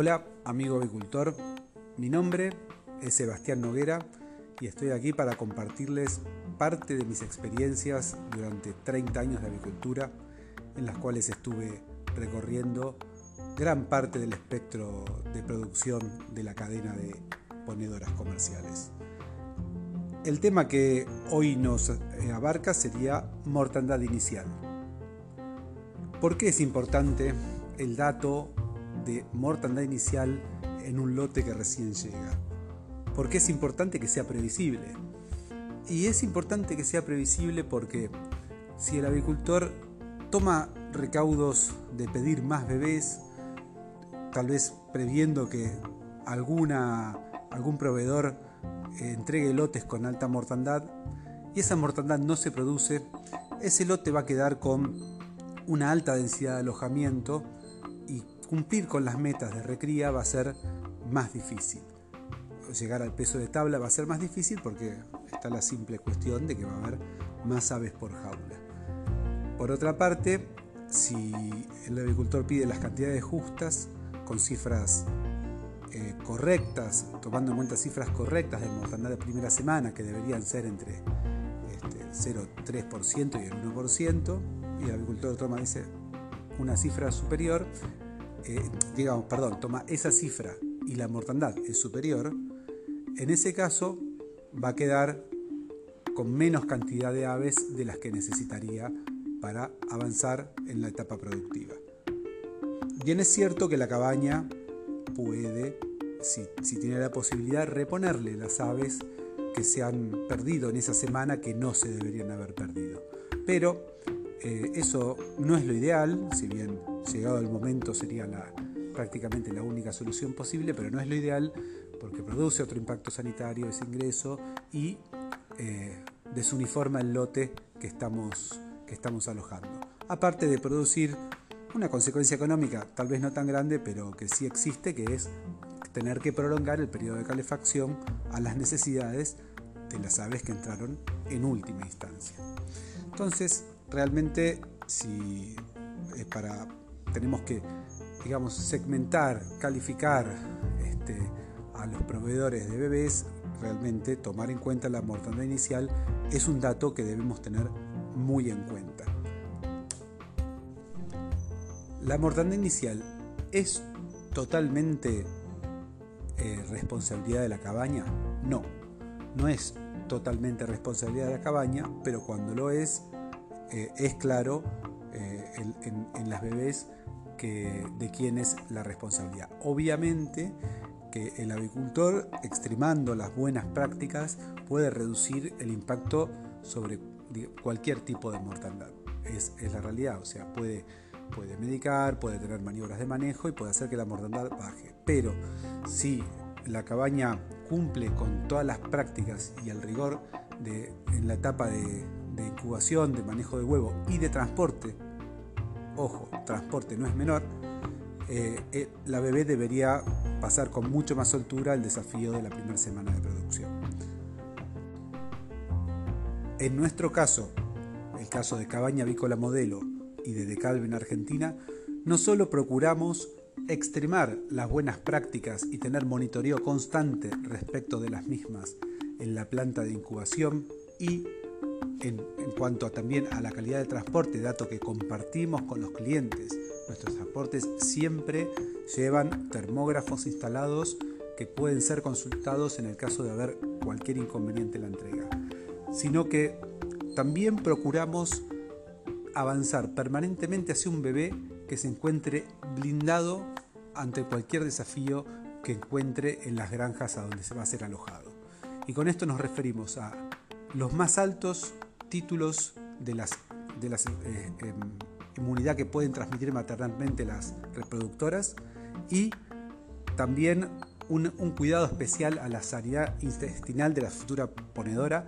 Hola, amigo avicultor. Mi nombre es Sebastián Noguera y estoy aquí para compartirles parte de mis experiencias durante 30 años de avicultura, en las cuales estuve recorriendo gran parte del espectro de producción de la cadena de ponedoras comerciales. El tema que hoy nos eh, abarca sería mortandad inicial. ¿Por qué es importante el dato de mortandad inicial en un lote que recién llega? Porque es importante que sea previsible. Y es importante que sea previsible porque si el agricultor toma recaudos de pedir más bebés, tal vez previendo que alguna, algún proveedor entregue lotes con alta mortandad y esa mortandad no se produce, ese lote va a quedar con una alta densidad de alojamiento y cumplir con las metas de recría va a ser más difícil. Llegar al peso de tabla va a ser más difícil porque está la simple cuestión de que va a haber más aves por jaula. Por otra parte, si el agricultor pide las cantidades justas, con cifras eh, correctas, tomando en cuenta cifras correctas de mortandad de primera semana, que deberían ser entre este, 0,3% y el 1%, y el agricultor toma dice, una cifra superior, eh, digamos, perdón, toma esa cifra y la mortandad es superior, en ese caso va a quedar con menos cantidad de aves de las que necesitaría para avanzar en la etapa productiva. Bien es cierto que la cabaña puede, si, si tiene la posibilidad, reponerle las aves que se han perdido en esa semana que no se deberían haber perdido. Pero eh, eso no es lo ideal, si bien llegado el momento sería la, prácticamente la única solución posible, pero no es lo ideal porque produce otro impacto sanitario ese ingreso y eh, desuniforma el lote que estamos, que estamos alojando. Aparte de producir una consecuencia económica, tal vez no tan grande, pero que sí existe, que es tener que prolongar el periodo de calefacción a las necesidades de las aves que entraron en última instancia. Entonces, realmente si para tenemos que digamos segmentar, calificar este, a los proveedores de bebés, realmente tomar en cuenta la mortandad inicial es un dato que debemos tener muy en cuenta. La mortandad inicial es totalmente eh, responsabilidad de la cabaña? No, no es totalmente responsabilidad de la cabaña, pero cuando lo es, eh, es claro eh, en, las bebés que, de quién es la responsabilidad. Obviamente que el agricultor, extremando las buenas prácticas, puede reducir el impacto sobre cualquier tipo de mortandad. Es, es la realidad, o sea, puede, puede medicar, puede tener maniobras de manejo y puede hacer que la mortandad baje. Pero si la cabaña cumple con todas las prácticas y el rigor de, en la etapa de, de incubación, de manejo de huevo y de transporte, ojo, transporte no es menor, eh, eh, la bebé debería pasar con mucho más soltura el desafío de la primera semana de producción. En nuestro caso, el caso de Cabaña Avícola Modelo y de Decalve en Argentina, no solo procuramos extremar las buenas prácticas y tener monitoreo constante respecto de las mismas en la planta de incubación y en, cuanto también a la calidad de transporte, dato que compartimos con los clientes. Nuestros transportes siempre llevan termógrafos instalados que pueden ser consultados en el caso de haber cualquier inconveniente en la entrega, sino que también procuramos avanzar permanentemente hacia un bebé que se encuentre blindado ante cualquier desafío que encuentre en las granjas a donde se va a ser alojado. Y con esto nos referimos a los más altos títulos de las, de las eh, em, inmunidad que pueden transmitir maternalmente las reproductoras y también un, cuidado especial a la sanidad intestinal de la futura ponedora,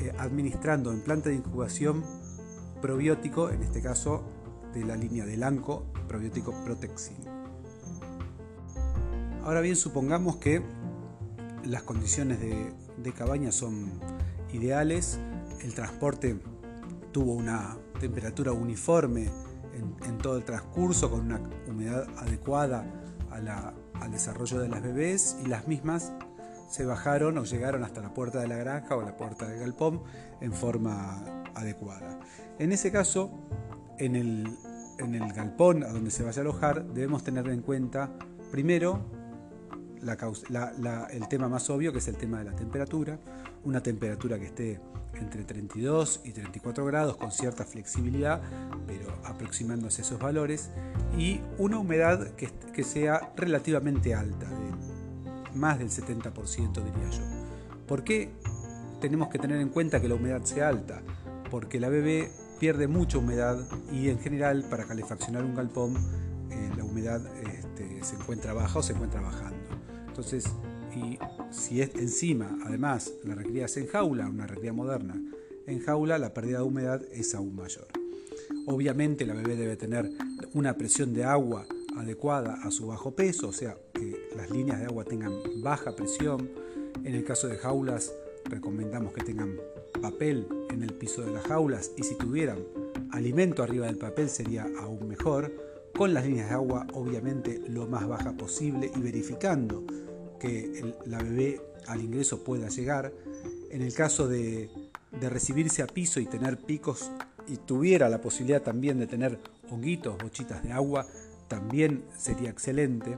eh, administrando en planta de incubación probiótico, en este caso de la línea del ANCO, probiótico Protexin. Ahora bien, supongamos que las condiciones de, de cabaña son ideales, el transporte tuvo una temperatura uniforme en, todo el transcurso, con una humedad adecuada al desarrollo de las bebés y las mismas se bajaron o llegaron hasta la puerta de la granja o la puerta del galpón en forma adecuada. En ese caso, en el, en el galpón a donde se vaya a alojar, debemos tener en cuenta primero el tema más obvio, que es el tema de la temperatura, una temperatura que esté entre 32 y 34 grados con cierta flexibilidad, pero aproximándose a esos valores, y una humedad que, sea relativamente alta, más del 70% diría yo. ¿Por qué tenemos que tener en cuenta que la humedad sea alta? Porque la bebé pierde mucha humedad y en general para calefaccionar un galpón eh, la humedad este, se encuentra baja o se encuentra bajando. Entonces, y si es encima, además, la recría es en jaula, una recría moderna, en jaula la pérdida de humedad es aún mayor. Obviamente la bebé debe tener una presión de agua adecuada a su bajo peso, o sea, que las líneas de agua tengan baja presión. En el caso de jaulas, recomendamos que tengan papel en el piso de las jaulas y si tuvieran alimento arriba del papel sería aún mejor, con las líneas de agua obviamente lo más baja posible y verificando que la bebé al ingreso pueda llegar. En el caso de, recibirse a piso y tener picos y tuviera la posibilidad también de tener honguitos, bochitas de agua, también sería excelente.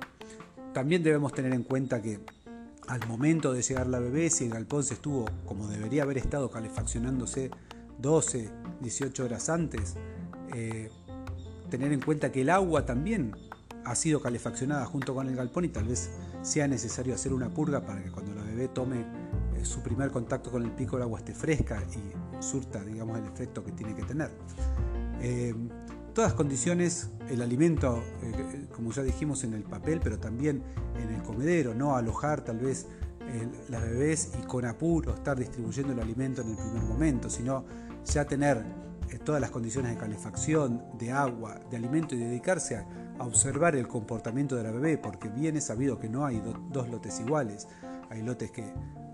También debemos tener en cuenta que al momento de llegar la bebé, si el galpón se estuvo como debería haber estado calefaccionándose 12, 18 horas antes, eh, tener en cuenta que el agua también ha sido calefaccionada junto con el galpón y tal vez sea necesario hacer una purga para que cuando la bebé tome eh, su primer contacto con el pico el agua esté fresca y surta digamos el efecto que tiene que tener. Eh, todas condiciones, el alimento, eh, como ya dijimos en el papel, pero también en el comedero, no alojar tal vez las bebés y con apuro estar distribuyendo el alimento en el primer momento, sino ya tener todas las condiciones de calefacción, de agua, de alimento y dedicarse a, observar el comportamiento de la bebé, porque bien es sabido que no hay dos lotes iguales. Hay lotes que,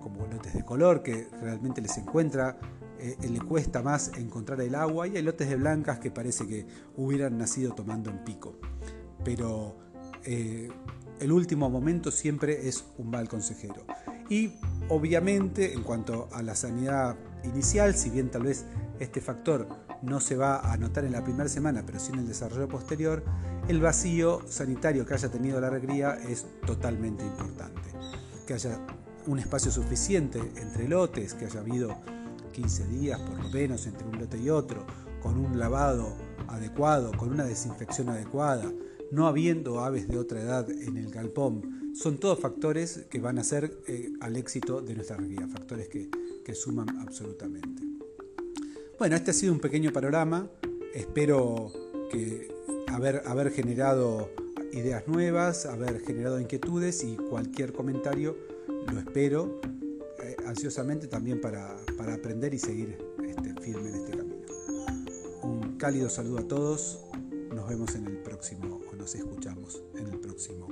como lotes de color, que realmente les encuentra, eh, le cuesta más encontrar el agua, y hay lotes de blancas que parece que hubieran nacido tomando en pico. Pero eh, el último momento siempre es un mal consejero. Y obviamente, en cuanto a la sanidad inicial, si bien tal vez este factor no se va a notar en la primera semana, pero sí en el desarrollo posterior, el vacío sanitario que haya tenido la recría es totalmente importante. Que haya un espacio suficiente entre lotes, que haya habido 15 días por lo menos entre un lote y otro, con un lavado adecuado, con una desinfección adecuada, no habiendo aves de otra edad en el galpón, son todos factores que van a ser eh, al éxito de nuestra recría, factores que suman absolutamente. Bueno, este ha sido un pequeño panorama. Espero que haber, generado ideas nuevas, haber generado inquietudes y cualquier comentario lo espero eh, ansiosamente también para, aprender y seguir este, firme en este camino. Un cálido saludo a todos. Nos vemos en el próximo, o nos escuchamos en el próximo